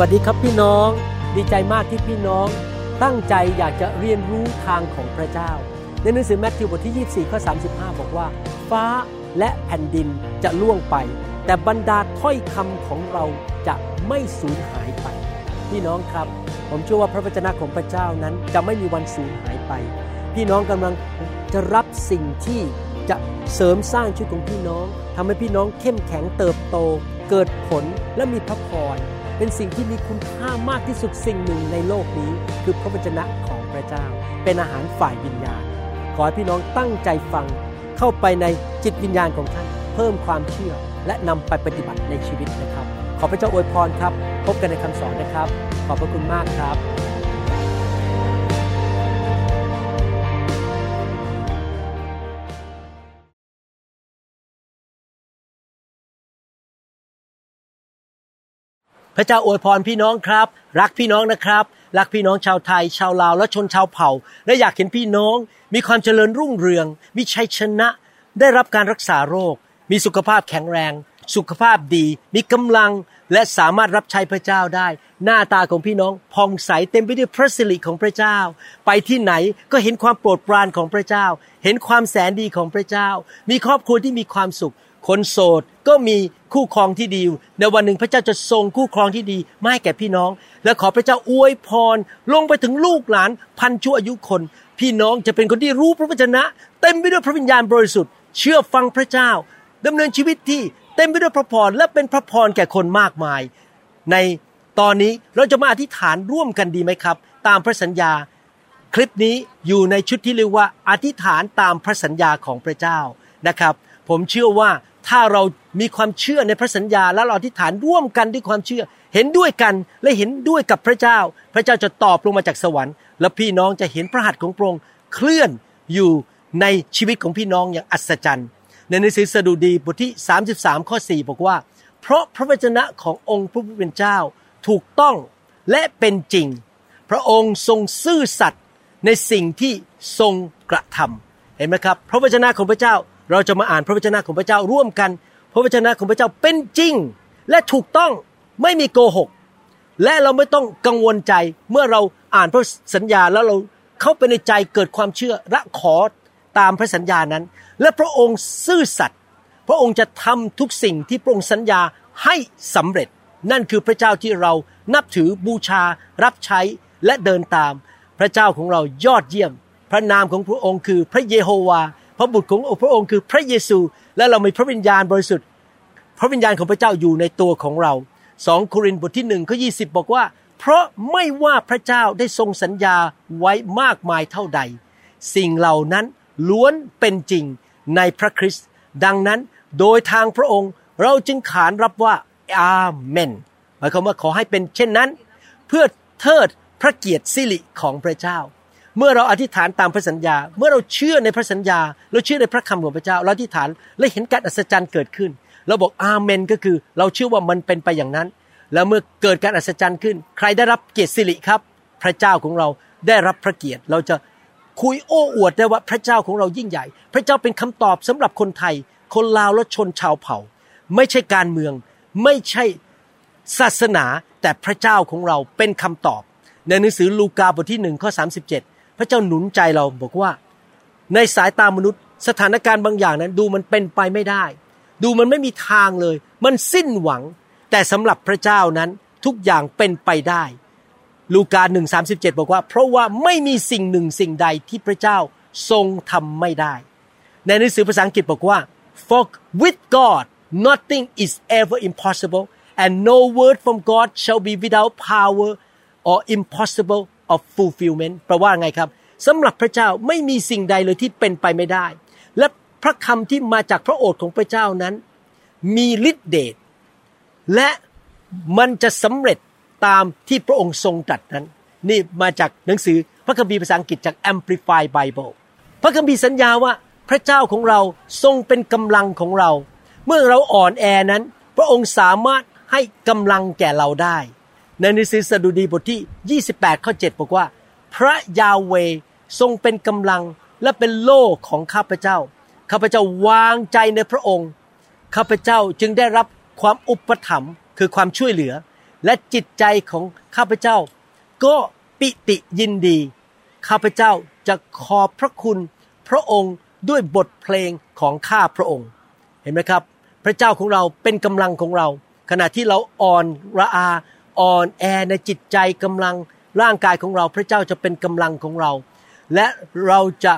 วัสดีครับพี่น้อง ดีใจมากที่พี่น้อง ตั้งใจอยากจะเรียนรู้ทางของพระเจ้า ในหนังสือแมทธิวบทที่ 24ข้อ35 บอกว่า ฟ้าและแผ่นดินจะล่วงไป แต่บรรดาถ้อยคำของเราจะไม่สูญหายไป พี่น้องครับ ผมเชื่อว่าพระวจนะของพระเจ้านั้นจะไม่มีวันสูญหายไป พี่น้องกำลังจะรับสิ่งที่จะเสริมสร้างชีวิตของพี่น้องทำให้พี่น้องเข้มแข็งเติบโต เกิดผลและมีพระพร เป็นสิ่งที่มีคุณค่ามากที่สุดสิ่งหนึ่งในโลกนี้ คือพระวจนะของพระเจ้า เป็นอาหารฝ่ายวิญญาณ ขอให้พี่น้องตั้งใจฟังเข้าไปในจิตวิญญาณของท่าน เพิ่มความเชื่อและนำไปปฏิบัติในชีวิตนะครับ ขอพระเจ้าอวยพรครับ พบกันในคำสอนนะครับ ขอบพระคุณมากครับ พระเจ้าอวยพรพี่น้องครับ รักพี่น้องนะครับ รักพี่น้องชาวไทย ชาวลาวและชนชาวเผ่า และอยากเห็นพี่น้อง มีความเจริญรุ่งเรือง มีชัยชนะ ได้รับการรักษาโรค มีสุขภาพแข็งแรง สุขภาพดี มีกำลังและสามารถรับใช้พระเจ้าได้ หน้าตาของพี่น้องผ่องใสเต็มไปด้วยพระสิริของพระเจ้า ไปที่ไหนก็เห็นความโปรดปรานของพระเจ้า เห็นความแสนดีของพระเจ้า มีครอบครัวที่มีความสุข คนโสดก็มีคู่ครองที่ดี ในวันหนึ่งพระเจ้าจะทรงคู่ครองที่ดีมาให้แก่พี่น้อง และขอพระเจ้าอวยพร ลงไปถึงลูกหลานพันชั่วอายุคน พี่น้องจะเป็นคนที่รู้พระวจนะ เต็มไปด้วยพระวิญญาณบริสุทธิ์ เชื่อฟังพระเจ้าดำเนินชีวิตที่เต็มไปด้วยพระพรและเป็นพระพรแก่คนมากมาย ในตอนนี้เราจะมาอธิษฐานร่วมกันดีไหมครับ ตามพระสัญญา คลิปนี้อยู่ในชุดที่เรียกว่าอธิษฐานตามพระสัญญาของพระเจ้านะครับ ผมเชื่อว่า ถ้าเรามีความเชื่อในพระสัญญาและเราอธิษฐานร่วมกันด้วยความเชื่อ เห็นด้วยกันและเห็นด้วยกับพระเจ้า พระเจ้าจะตอบลงมาจากสวรรค์ และพี่น้องจะเห็นพระหัตถ์ของพระองค์เคลื่อนอยู่ในชีวิตของพี่น้องอย่างอัศจรรย์ ในหนังสือสดุดีบทที่ 33 ข้อ 4 บอกว่า เพราะพระวจนะขององค์พระผู้เป็นเจ้าถูกต้องและเป็นจริง พระองค์ทรงซื่อสัตย์ในสิ่งที่ทรงกระทำเห็นไหมครับ พระวจนะของพระเจ้า เราจะมาอ่านพระวจนะของพระเจ้าร่วมกัน พระวจนะของพระเจ้าเป็นจริง และถูกต้องไม่มีโกหก และเราไม่ต้องกังวลใจเมื่อเราอ่านพระสัญญาแล้วเราเข้าไปในใจเกิดความเชื่อและขอตามพระสัญญานั้น และพระองค์ซื่อสัตย์พระองค์จะทำทุกสิ่งที่พระองค์สัญญาให้สำเร็จ นั่นคือพระเจ้าที่เรานับถือบูชา รับใช้และเดินตาม พระเจ้าของเรายอดเยี่ยม พระนามของพระองค์คือพระเยโฮวา พระบุตรของพระองค์คือพระเยซู และเรามีพระวิญญาณบริสุทธิ์ พระวิญญาณของพระเจ้าอยู่ในตัวของเราสองโครินธ์บทที่หนึ่งข้อยีบอกว่า เพราะไม่ว่าพระเจ้าได้ทรงสัญญาไว้มากมายเท่าใด สิ่งเหล่านั้นล้วนเป็นจริงในพระคริสต์ดังนั้นโดยทางพระองค์เราจึงขานรับว่าอาเมนหมายความว่าขอให้เป็นเช่นนั้น เพื่อเทิดพระเกียรติสิริของพระเจ้า เมื่อเราอธิษฐานตามพระสัญญา เมื่อเราเชื่อในพระสัญญา เราเชื่อในพระคำของพระเจ้า เราอธิษฐานและเห็นการอัศจรรย์เกิดขึ้น เราบอกอาเมนก็คือ เราเชื่อว่ามันเป็นไปอย่างนั้น แล้วเมื่อเกิดการอัศจรรย์ขึ้น ใครได้รับเกียรติสิริครับ พระเจ้าของเราได้รับพระเกียรติ เราจะคุยโอ้อวดได้ว่าพระเจ้าของเรายิ่งใหญ่ พระเจ้าเป็นคำตอบสำหรับคนไทย คนลาวและชนชาวเผ่า ไม่ใช่การเมือง ไม่ใช่ศาสนา แต่พระเจ้าของเราเป็นคำตอบ ในหนังสือลูกาบทที่หนึ่งข้อสา พระเจ้าหนุนใจเราบอกว่า ในสายตามนุษย์ สถานการณ์บางอย่างนั้น ดูมันเป็นไปไม่ได้ ดูมันไม่มีทางเลย มันสิ้นหวัง แต่สำหรับพระเจ้านั้นทุกอย่างเป็นไปได้ ลูกาหนึ่งสาสิบเจ็ดบอกว่า เพราะว่าไม่มีสิ่งหนึ่งสิ่งใดที่พระเจ้าทรงทำไม่ได้ ในหนังสือภาษาอังกฤษบอกว่า for with God nothing is ever impossible and no word from God shall be without power or impossible of fulfillment แปลว่าไงครับ สำหรับพระเจ้าไม่มีสิ่งใดเลยที่เป็นไปไม่ได้ และพระคำที่มาจากพระโอษฐ์ของพระเจ้านั้น มีฤทธิเดชและมันจะสำเร็จตามที่พระองค์ทรงตรัสนั้น นี่มาจากหนังสือพระคัมภีร์ภาษาอังกฤษจาก Amplified Bible พระคัมภีร์สัญญาว่าพระเจ้าของเราทรงเป็นกำลังของเรา เมื่อเราอ่อนแอนั้น พระองค์สามารถให้กำลังแก่เราได้ ในหนังสือสดุดีบทที่ 28 ข้อ 7 บอกว่า พระยาเว ทรงเป็นกำลังและเป็นโล่ของข้าพเจ้า ข้าพเจ้าวางใจในพระองค์ ข้าพเจ้าจึงได้รับความอุปถัมภ์คือความช่วยเหลือ และจิตใจของข้าพเจ้า ก็ปิติยินดี ข้าพเจ้าจะขอบพระคุณพระองค์ด้วยบทเพลงของข้าพระองค์ เห็นไหมครับ พระเจ้าของเราเป็นกำลังของเรา ขณะที่เราอ่อนระอาอ่อนแอในจิตใจกำลังร่างกายของเรา พระเจ้าจะเป็นกำลังของเรา และเราจะ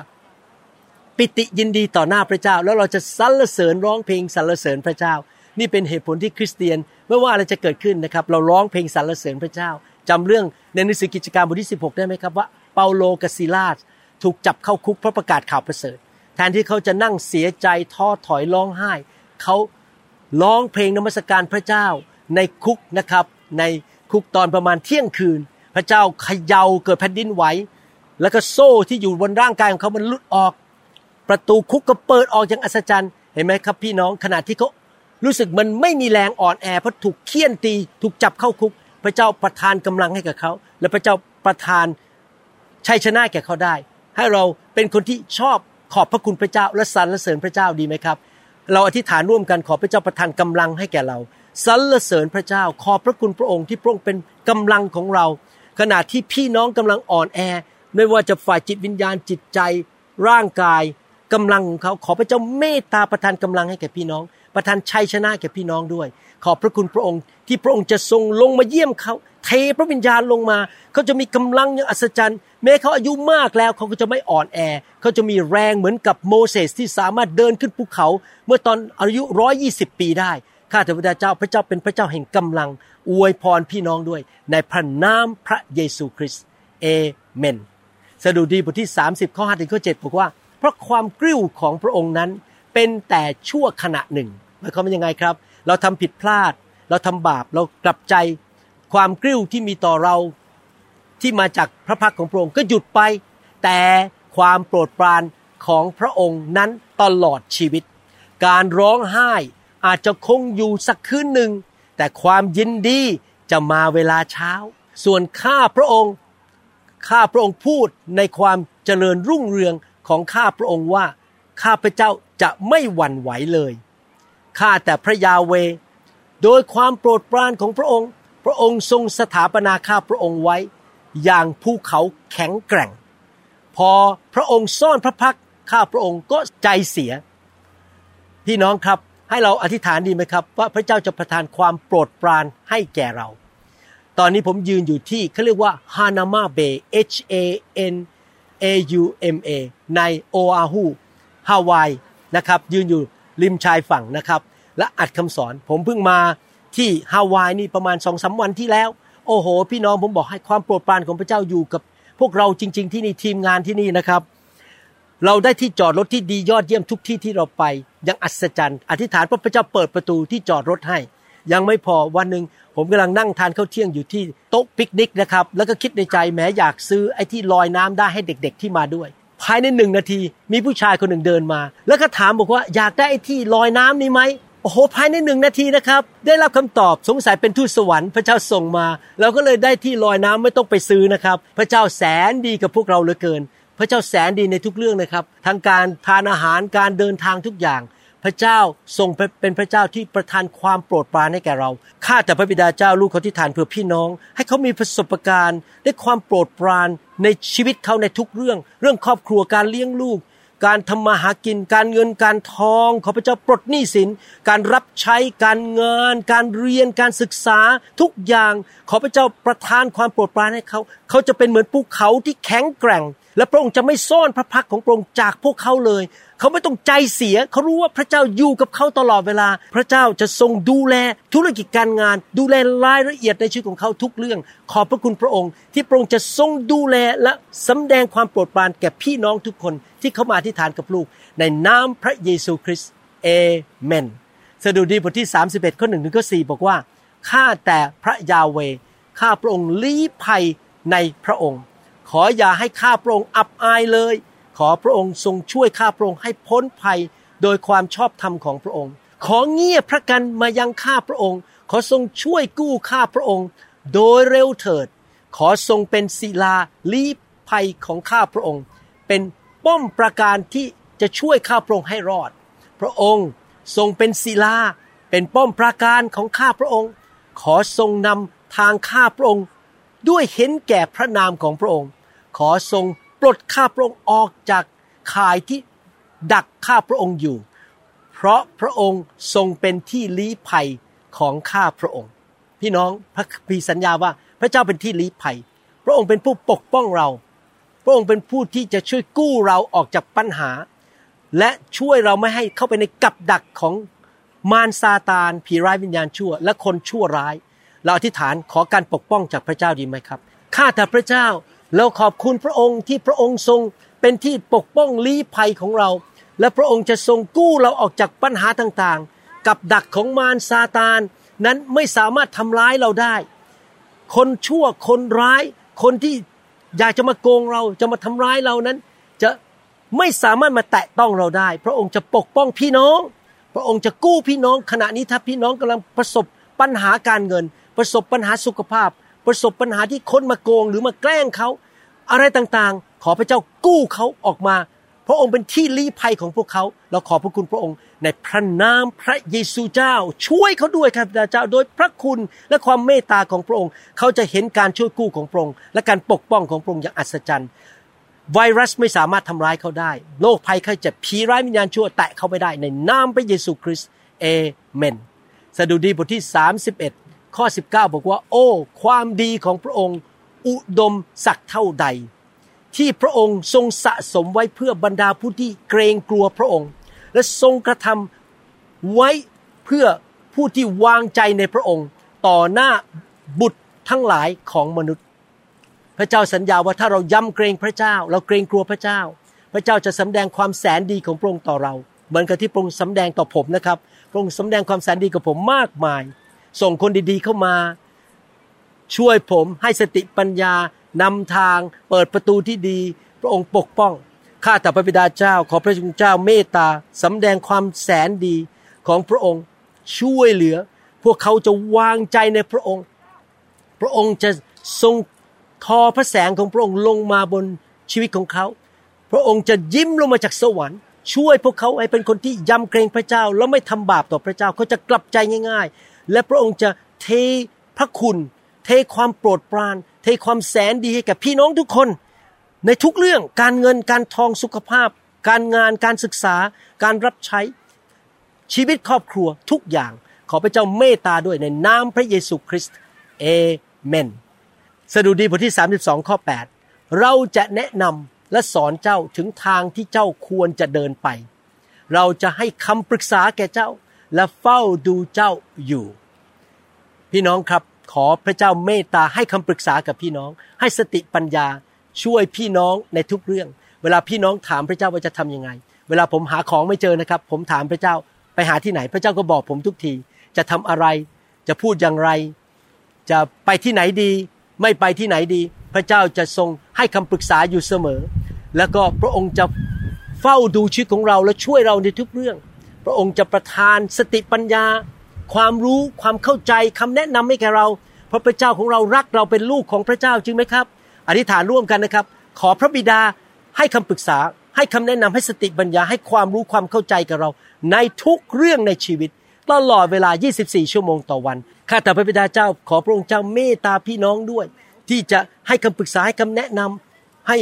ปิติยินดีต่อหน้าพระเจ้า แล้วเราจะสรรเสริญร้องเพลงสรรเสริญพระเจ้า นี่เป็นเหตุผลที่คริสเตียนไม่ว่าอะไรจะเกิดขึ้นนะครับ เราร้องเพลงสรรเสริญพระเจ้าจำเรื่องในหนังสือกิจการบทที่ 16 ได้ไหมครับว่าเปาโลกับซิลาสถูกจับเข้าคุกเพราะประกาศข่าวประเสริฐ แทนที่เขาจะนั่งเสียใจท้อถอยร้องไห้ เขาร้องเพลงนมัสการพระเจ้าในคุกนะครับ ในคุกตอนประมาณเที่ยงคืน พระเจ้าเขย่าเกิดแผ่นดินไหว แล้วก็โซ่ที่อยู่บนร่างกายของเขามันลุดออก ประตูคุกก็เปิดออกอย่างอัศจรรย์ เห็นไหมครับพี่น้องขณะที่เขารู้สึกมันไม่มีแรงอ่อนแอเพราะถูกเคี่ยนตี ถูกจับเข้าคุก พระเจ้าประทานกำลังให้กับเขา และพระเจ้าประทานชัยชนะแก่เขาได้ ให้เราเป็นคนที่ชอบขอบพระคุณพระเจ้า และสรรเสริญพระเจ้าดีไหมครับ เราอธิษฐานร่วมกันขอพระเจ้าประทานกำลังให้แก่เราสรรเสริญพระเจ้า ขอบพระคุณพระองค์ที่พระองค์เป็นกำลังของเรา ขณะที่พี่น้องกำลังอ่อนแอ ไม่ว่าจะฝ่ายจิตวิญญาณจิตใจ ร่างกายกำลังของเขาขอพระเจ้าเมตตาประทานกำลังให้แก่พี่น้อง ประทานชัยชนะแก่พี่น้องด้วย ขอบพระคุณพระองค์ที่พระองค์จะทรงลงมาเยี่ยมเขา เทพระวิญญาณลงมา เขาจะมีกำลังอย่างอัศจรรย์ แม้เขาอายุมากแล้วเขาก็จะไม่อ่อนแอ เขาจะมีแรงเหมือนกับโมเสสที่สามารถเดินขึ้นภูเขา เมื่อตอนอายุร้อยี่สิบปีได้ข้าแต่พระเจ้าพระเจ้าเป็นพระเจ้าแห่งกำลัง อวยพรพี่น้องด้วย ในพระนามพระเยซูคริสต์เอเมน สดุดีบทที่ 30 ข้อ5ถึงข้อ7บอกว่า เพราะความกริ้วของพระองค์นั้นเป็นแต่ชั่วขณะหนึ่งหมายความว่ายังไงครับ เราทำผิดพลาด เราทำบาปเรากลับใจ ความกริ้วที่มีต่อเราที่มาจากพระพักของพระองค์ก็หยุดไป แต่ความโปรดปรานของพระองค์นั้นตลอดชีวิต การร้องไห้อาจจะคงอยู่สักคืนหนึ่ง แต่ความยินดีจะมาเวลาเช้า ส่วนข้าพระองค์ ข้าพระองค์พูดในความเจริญรุ่งเรืองของข้าพระองค์ว่า ข้าพระเจ้าจะไม่หวั่นไหวเลย ข้าแต่พระยาเว โดยความโปรดปรานของพระองค์ พระองค์ทรงสถาปนาข้าพระองค์ไว้ อย่างภูเขาแข็งแกร่ง พอพระองค์ซ่อนพระพักข้าพระองค์ก็ใจเสีย พี่น้องครับให้เราอธิษฐานดีไหมครับ ว่าพระเจ้าจะประทานความโปรดปรานให้แก่เรา ตอนนี้ผมยืนอยู่ที่เขาเรียกว่าฮานามาเบย์ H A N A U M A ในโออาฮูฮาวายนะครับ ยืนอยู่ริมชายฝั่งนะครับ และอัดคำสอน ผมเพิ่งมาที่ฮาวายนี่ประมาณสองสาวันที่แล้ว โอ้โห พี่น้องผมบอกให้ความโปรดปรานของพระเจ้าอยู่กับ พวกเราจริง ๆ ที่นี่ทีมงานที่นี่นะครับ เราได้ที่จอดรถที่ดียอดเยี่ยมทุกที่ที่เราไป ยังอัศจรรย์ อธิษฐานพระเจ้าเปิดประตูที่จอดรถให้ ยังไม่พอวันหนึ่งผมกำลังนั่งทานข้าวเที่ยงอยู่ที่โต๊ะปิกนิกนะครับแล้วก็คิดในใจแม้อยากซื้อไอ้ที่ลอยน้ำได้ให้เด็ก ๆที่มาด้วย ภายในหนึ่งนาทีมีผู้ชายคนหนึ่งเดินมา แล้วก็ถามบอกว่าอยากได้ไอ้ที่ลอยน้ำนี้ไหมโอ้โหภายในหนึ่งนาทีนะครับได้รับคำตอบสงสัยเป็นทูตสวรรค์พระเจ้าส่งมาเราก็เลยได้ที่ลอยน้ำไม่ต้องไปซื้อนะครับ พระเจ้าแสนดีกับพวกเราเหลือเกิน พระเจ้าแสนดีในทุกเรื่องนะครับ ทั้งการทานอาหารการเดินทางทุกอย่าง พระเจ้าทรงเป็นพระเจ้าที่ประทานความโปรดปรานให้แก่เรา ข้าแต่พระบิดาเจ้าลูกเขาที่ฐานเพื่อพี่น้อง ให้เขามีประสบการณ์ได้ความโปรดปรานในชีวิตเขาในทุกเรื่อง เรื่องครอบครัวการเลี้ยงลูก การทำมาหากิน การเงินการทองขอพระเจ้าปลดหนี้สิน การรับใช้การงาน การเรียนการศึกษาทุกอย่าง ขอพระเจ้าประทานความโปรดปรานให้เขา เขาจะเป็นเหมือนภูเขาที่แข็งแกร่ง และพระองค์จะไม่ซ่อนพระพักของพระองค์จากพวกเขาเลย เขาไม่ต้องใจเสีย เขารู้ว่าพระเจ้าอยู่กับเขาตลอดเวลา พระเจ้าจะทรงดูแลธุรกิจการงาน ดูแลรายละเอียดในชีวิตของเขาทุกเรื่อง ขอบพระคุณพระองค์ ที่พระองค์จะทรงดูแลและสำแดงความโปรดปรานแก่พี่น้องทุกคนที่เขามาที่ฐานกับลูก ในนามพระเยซูคริสต์เอเมน สดุดีบทที่ 31ข้อหนึ่งถึงข้อสี่บอกว่าข้าแต่พระยาเวข้าพระองค์ลี้ภัยในพระองค์ ขออย่าให้ข้าพระองค์อับอายเลย ขอพระองค์ทรงช่วยข้าพระองค์ให้พ้นภัยโดยความชอบธรรมของพระองค์ ขอเงียบพระกันมายังข้าพระองค์ ขอทรงช่วยกู้ข้าพระองค์ โดยเร็วเถิด ขอทรงเป็นศิลาลีภัยของข้าพระองค์ เป็นป้อมประการที่จะช่วยข้าพระองค์ให้รอด พระองค์ทรงเป็นศิลา เป็นป้อมปราการของข้าพระองค์ ขอทรงนำทางข้าพระองค์ ด้วยเห็นแก่พระนามของพระองค์ ขอทรงปลดข้าพระองค์ออกจากข่ายที่ดักข้าพระองค์อยู่ เพราะพระองค์ทรงเป็นที่ลี้ภัยของข้าพระองค์ พี่น้องพระพีสัญญาว่าพระเจ้าเป็นที่ลี้ภัย พระองค์เป็นผู้ปกป้องเรา พระองค์เป็นผู้ที่จะช่วยกู้เราออกจากปัญหา และช่วยเราไม่ให้เข้าไปในกับดักของมารซาตานผีร้ายวิญญาณชั่ว และคนชั่วร้าย เราอธิษฐานขอการปกป้องจากพระเจ้าดีไหมครับข้าแต่พระเจ้า เราขอบคุณพระองค์ที่พระองค์ทรงเป็นที่ปกป้องลี้ภัยของเรา และพระองค์จะทรงกู้เราออกจากปัญหาต่างๆ กับดักของมารซาตานนั้นไม่สามารถทำร้ายเราได้ คนชั่วคนร้าย คนที่อยากจะมาโกงเราจะมาทำร้ายเรานั้น จะไม่สามารถมาแตะต้องเราได้ พระองค์จะปกป้องพี่น้อง พระองค์จะกู้พี่น้องขณะนี้ถ้าพี่น้องกำลังประสบปัญหาการเงิน ประสบปัญหาสุขภาพ ประสบปัญหาที่คนมาโกงหรือมาแกล้งเขา อะไรต่างๆ ขอพระเจ้ากู้เขาออกมา พระองค์เป็นที่ลี้ภัยของพวกเขา เราขอพระคุณพระองค์ ในพระนามพระเยซูเจ้า ช่วยเขาด้วยครับพระเจ้า โดยพระคุณและความเมตตาของพระองค์ เขาจะเห็นการช่วยกู้ของพระองค์และการปกป้องของพระองค์อย่างอัศจรรย์ไวรัสไม่สามารถทำร้ายเขาได้ โรคภัยไข้เจ็บผีร้ายวิญญาณชั่วแตะเขาไม่ได้ในนามพระเยซูคริสต์เอเมน สดุดีบทที่ 31 ข้อ 19 บอกว่า โอ้ ความดีของพระองค์ อุดมสักเท่าใด ที่พระองค์ทรงสะสมไว้เพื่อบรรดาผู้ที่เกรงกลัวพระองค์ และทรงกระทำไว้เพื่อผู้ที่วางใจในพระองค์ ต่อหน้าบุตรทั้งหลายของมนุษย์ พระเจ้าสัญญาว่าถ้าเรายำเกรงพระเจ้า เราเกรงกลัวพระเจ้า พระเจ้าจะสำแดงความแสนดีของพระองค์ต่อเรา เหมือนกับที่พระองค์สำแดงต่อผมนะครับพระองค์สำแดงความแสนดีกับผมมากมาย ส่งคนดีๆเข้ามา ช่วยผมให้สติปัญญานำทาง เปิดประตูที่ดี พระองค์ปกป้องข้าแต่พระบิดาเจ้า ขอพระคุณเจ้าเมตตาสำแดงความแสนดีของพระองค์ช่วยเหลือ พวกเขาจะวางใจในพระองค์ พระองค์จะทรงทอพระแสงของพระองค์ลงมาบนชีวิตของเขา พระองค์จะยิ้มลงมาจากสวรรค์ ช่วยพวกเขาให้เป็นคนที่ยำเกรงพระเจ้า แล้วไม่ทำบาปต่อพระเจ้าเขาจะกลับใจง่ายๆ และพระองค์จะเทพระคุณ เทความโปรดปราน เทความแสนดีให้กับพี่น้องทุกคน ในทุกเรื่องการเงินการทองสุขภาพ การงานการศึกษา การรับใช้ ชีวิตครอบครัวทุกอย่าง ขอพระเจ้าเมตตาด้วยในนามพระเยซูคริสต์เอเมนสดุดีบทที่ 32 ข้อ 8 เราจะแนะนำและสอนเจ้าถึงทางที่เจ้าควรจะเดินไป เราจะให้คำปรึกษาแก่เจ้า และเฝ้าดูเจ้าอยู่ พี่น้องครับขอพระเจ้าเมตตาให้คำปรึกษากับพี่น้อง ให้สติปัญญาช่วยพี่น้องในทุกเรื่อง เวลาพี่น้องถามพระเจ้าว่าจะทํำยังไง เวลาผมหาของไม่เจอนะครับ ผมถามพระเจ้าไปหาที่ไหน พระเจ้าก็บอกผมทุกที จะทำอะไร จะพูดอย่างไร จะไปที่ไหนดี ไม่ไปที่ไหนดี พระเจ้าจะทรงให้คำปรึกษาอยู่เสมอ แล้วก็พระองค์จะเฝ้าดูชีวิตของเราและช่วยเราในทุกเรื่อง พระองค์จะประทานสติปัญญา ความรู้ความเข้าใจคำแนะนำให้แก่เรา เพราะพระเจ้าของเรารักเราเป็นลูกของพระเจ้าจริงไหมครับ อธิษฐานร่วมกันนะครับ ขอพระบิดาให้คำปรึกษา ให้คำแนะนำให้สติปัญญา ให้ความรู้ความเข้าใจกับเรา ในทุกเรื่องในชีวิตตลอดเวลา 24 ชั่วโมงต่อวัน ข้าแต่พระบิดาเจ้า ขอพระองค์เจ้าเมตตาพี่น้องด้วย ที่จะให้คำปรึกษาให้คำแนะนำให้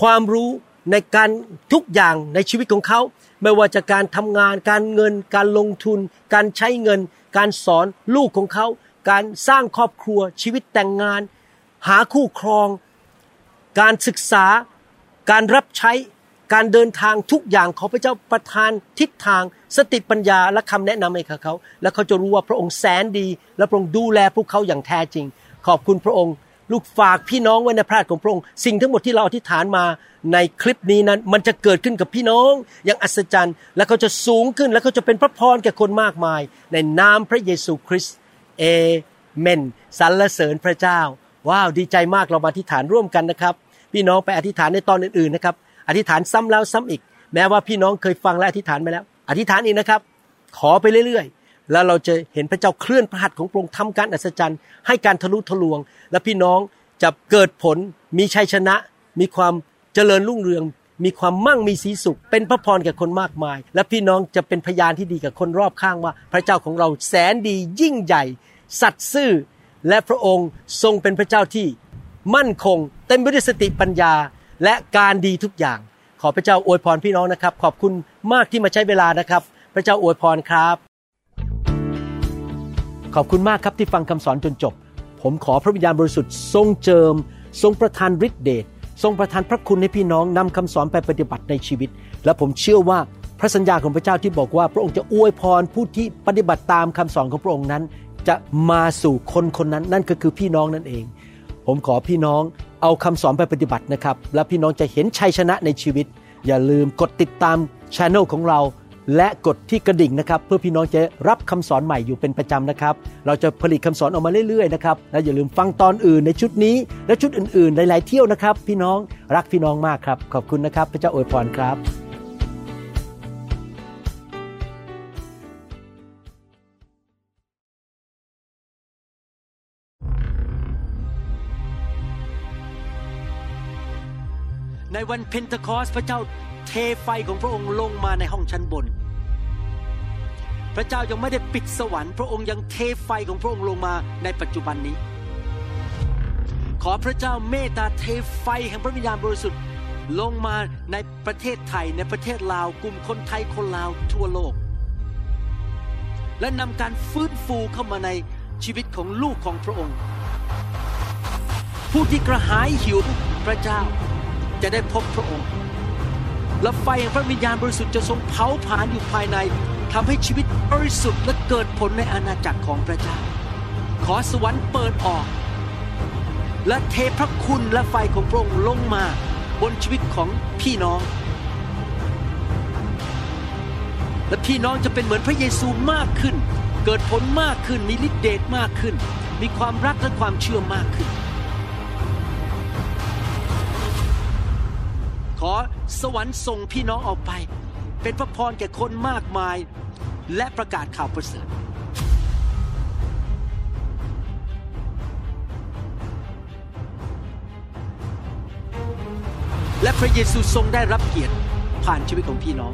ความรู้ ในการทุกอย่างในชีวิตของเขา ไม่ว่าจะการทำงาน การเงิน การลงทุน การใช้เงิน การสอนลูกของเขา การสร้างครอบครัว ชีวิตแต่งงาน หาคู่ครอง การศึกษา การรับใช้ การเดินทางทุกอย่างขอพระเจ้าประทานทิศทาง สติปัญญาและคำแนะนำให้เขา และเขาจะรู้ว่าพระองค์แสนดี และพระองค์ดูแลพวกเขาอย่างแท้จริง ขอบคุณพระองค์ ลูกฝากพี่น้องไว้ในพระหัตถ์ของพระองค์สิ่งทั้งหมดที่เราอธิษฐานมาในคลิปนี้นั้น มันจะเกิดขึ้นกับพี่น้องอย่างอัศจรรย์ และเขาจะสูงขึ้นและเขาจะเป็นพระพรแก่คนมากมาย ในนามพระเยซูคริสต์เอเมนสรรเสริญพระเจ้า ว้าวดีใจมากเรามาอธิษฐานร่วมกันนะครับ พี่น้องไปอธิษฐานในตอนอื่นๆนะครับ อธิษฐานซ้ำแล้วซ้ำอีก แม้ว่าพี่น้องเคยฟังและอธิษฐานไปแล้ว อธิษฐานอีกนะครับ ขอไปเรื่อยๆ แล้วเราจะเห็นพระเจ้าเคลื่อนพระหัตถ์ของพระองค์ทำการอัศจรรย์ ให้การทะลุทะลวง และพี่น้องจะเกิดผลมีชัยชนะ มีความเจริญรุ่งเรือง มีความมั่งมีสีสุข เป็นพระพรแก่คนมากมาย และพี่น้องจะเป็นพยานที่ดีกับคนรอบข้างว่า พระเจ้าของเราแสนดียิ่งใหญ่ สัตย์ซื่อ และพระองค์ทรงเป็นพระเจ้าที่มั่นคง เต็มไปด้วยสติปัญญาและการดีทุกอย่าง ขอพระเจ้าอวยพรพี่น้องนะครับ ขอบคุณมากที่มาใช้เวลานะครับ พระเจ้าอวยพรครับ ขอบคุณมากครับที่ฟังคำสอนจนจบ ผมขอพระวิญญาณบริสุทธิ์ทรงเจิม ทรงประทานฤทธิเดชทรงประทานพระคุณให้พี่น้องนำคำสอนไปปฏิบัติในชีวิต และผมเชื่อว่าพระสัญญาของพระเจ้าที่บอกว่า พระองค์จะอวยพรผู้ที่ปฏิบัติตามคำสอนของพระองค์นั้น จะมาสู่คนคนนั้น นั่นก็คือพี่น้องนั่นเอง ผมขอพี่น้องเอาคำสอนไปปฏิบัตินะครับ และพี่น้องจะเห็นชัยชนะในชีวิต อย่าลืมกดติดตามช anel ของเรา และกดที่กระดิ่งนะครับ เพื่อพี่น้องจะรับคำสอนใหม่อยู่เป็นประจำนะครับ เราจะผลิตคำสอนออกมาเรื่อยๆนะครับและอย่าลืมฟังตอนอื่นในชุดนี้ และชุดอื่นๆหลายๆเที่ยวนะครับ พี่น้องรักพี่น้องมากครับ ขอบคุณนะครับ พระเจ้าอวยพรครับในวันเพนทคอสพระเจ้า เทไฟของพระองค์ลงมาในห้องชั้นบน พระเจ้ายังไม่ได้ปิดสวรรค์ พระองค์ยังเทไฟของพระองค์ลงมาในปัจจุบันนี้ ขอพระเจ้าเมตตาเทไฟแห่งพระวิญญาณบริสุทธิ์ลงมาในประเทศไทยในประเทศลาวกลุ่มคนไทยคนลาวทั่วโลก และนำการฟื้นฟูเข้ามาในชีวิตของลูกของพระองค์ ผู้ที่กระหายหิวพระเจ้าจะได้พบพระองค์ และไฟแห่งพระวิญญาณบริสุทธิ์จะทรงเผาผลาญอยู่ภายในทำให้ชีวิตบริสุทธิ์และเกิดผลในอาณาจักรของพระเจ้า ขอสวรรค์เปิดออก และเทพระคุณและไฟของพระองค์ลงมาบนชีวิตของพี่น้อง และพี่น้องจะเป็นเหมือนพระเยซูมากขึ้น เกิดผลมากขึ้นมีฤทธิเดชมากขึ้น มีความรักและความเชื่อมากขึ้น ขอสวรรค์ส่งพี่น้องออกไป เป็นพระพรแก่คนมากมายและประกาศข่าวประเสริฐและพระเยซูทรงได้รับเกียรติผ่านชีวิตของพี่น้อง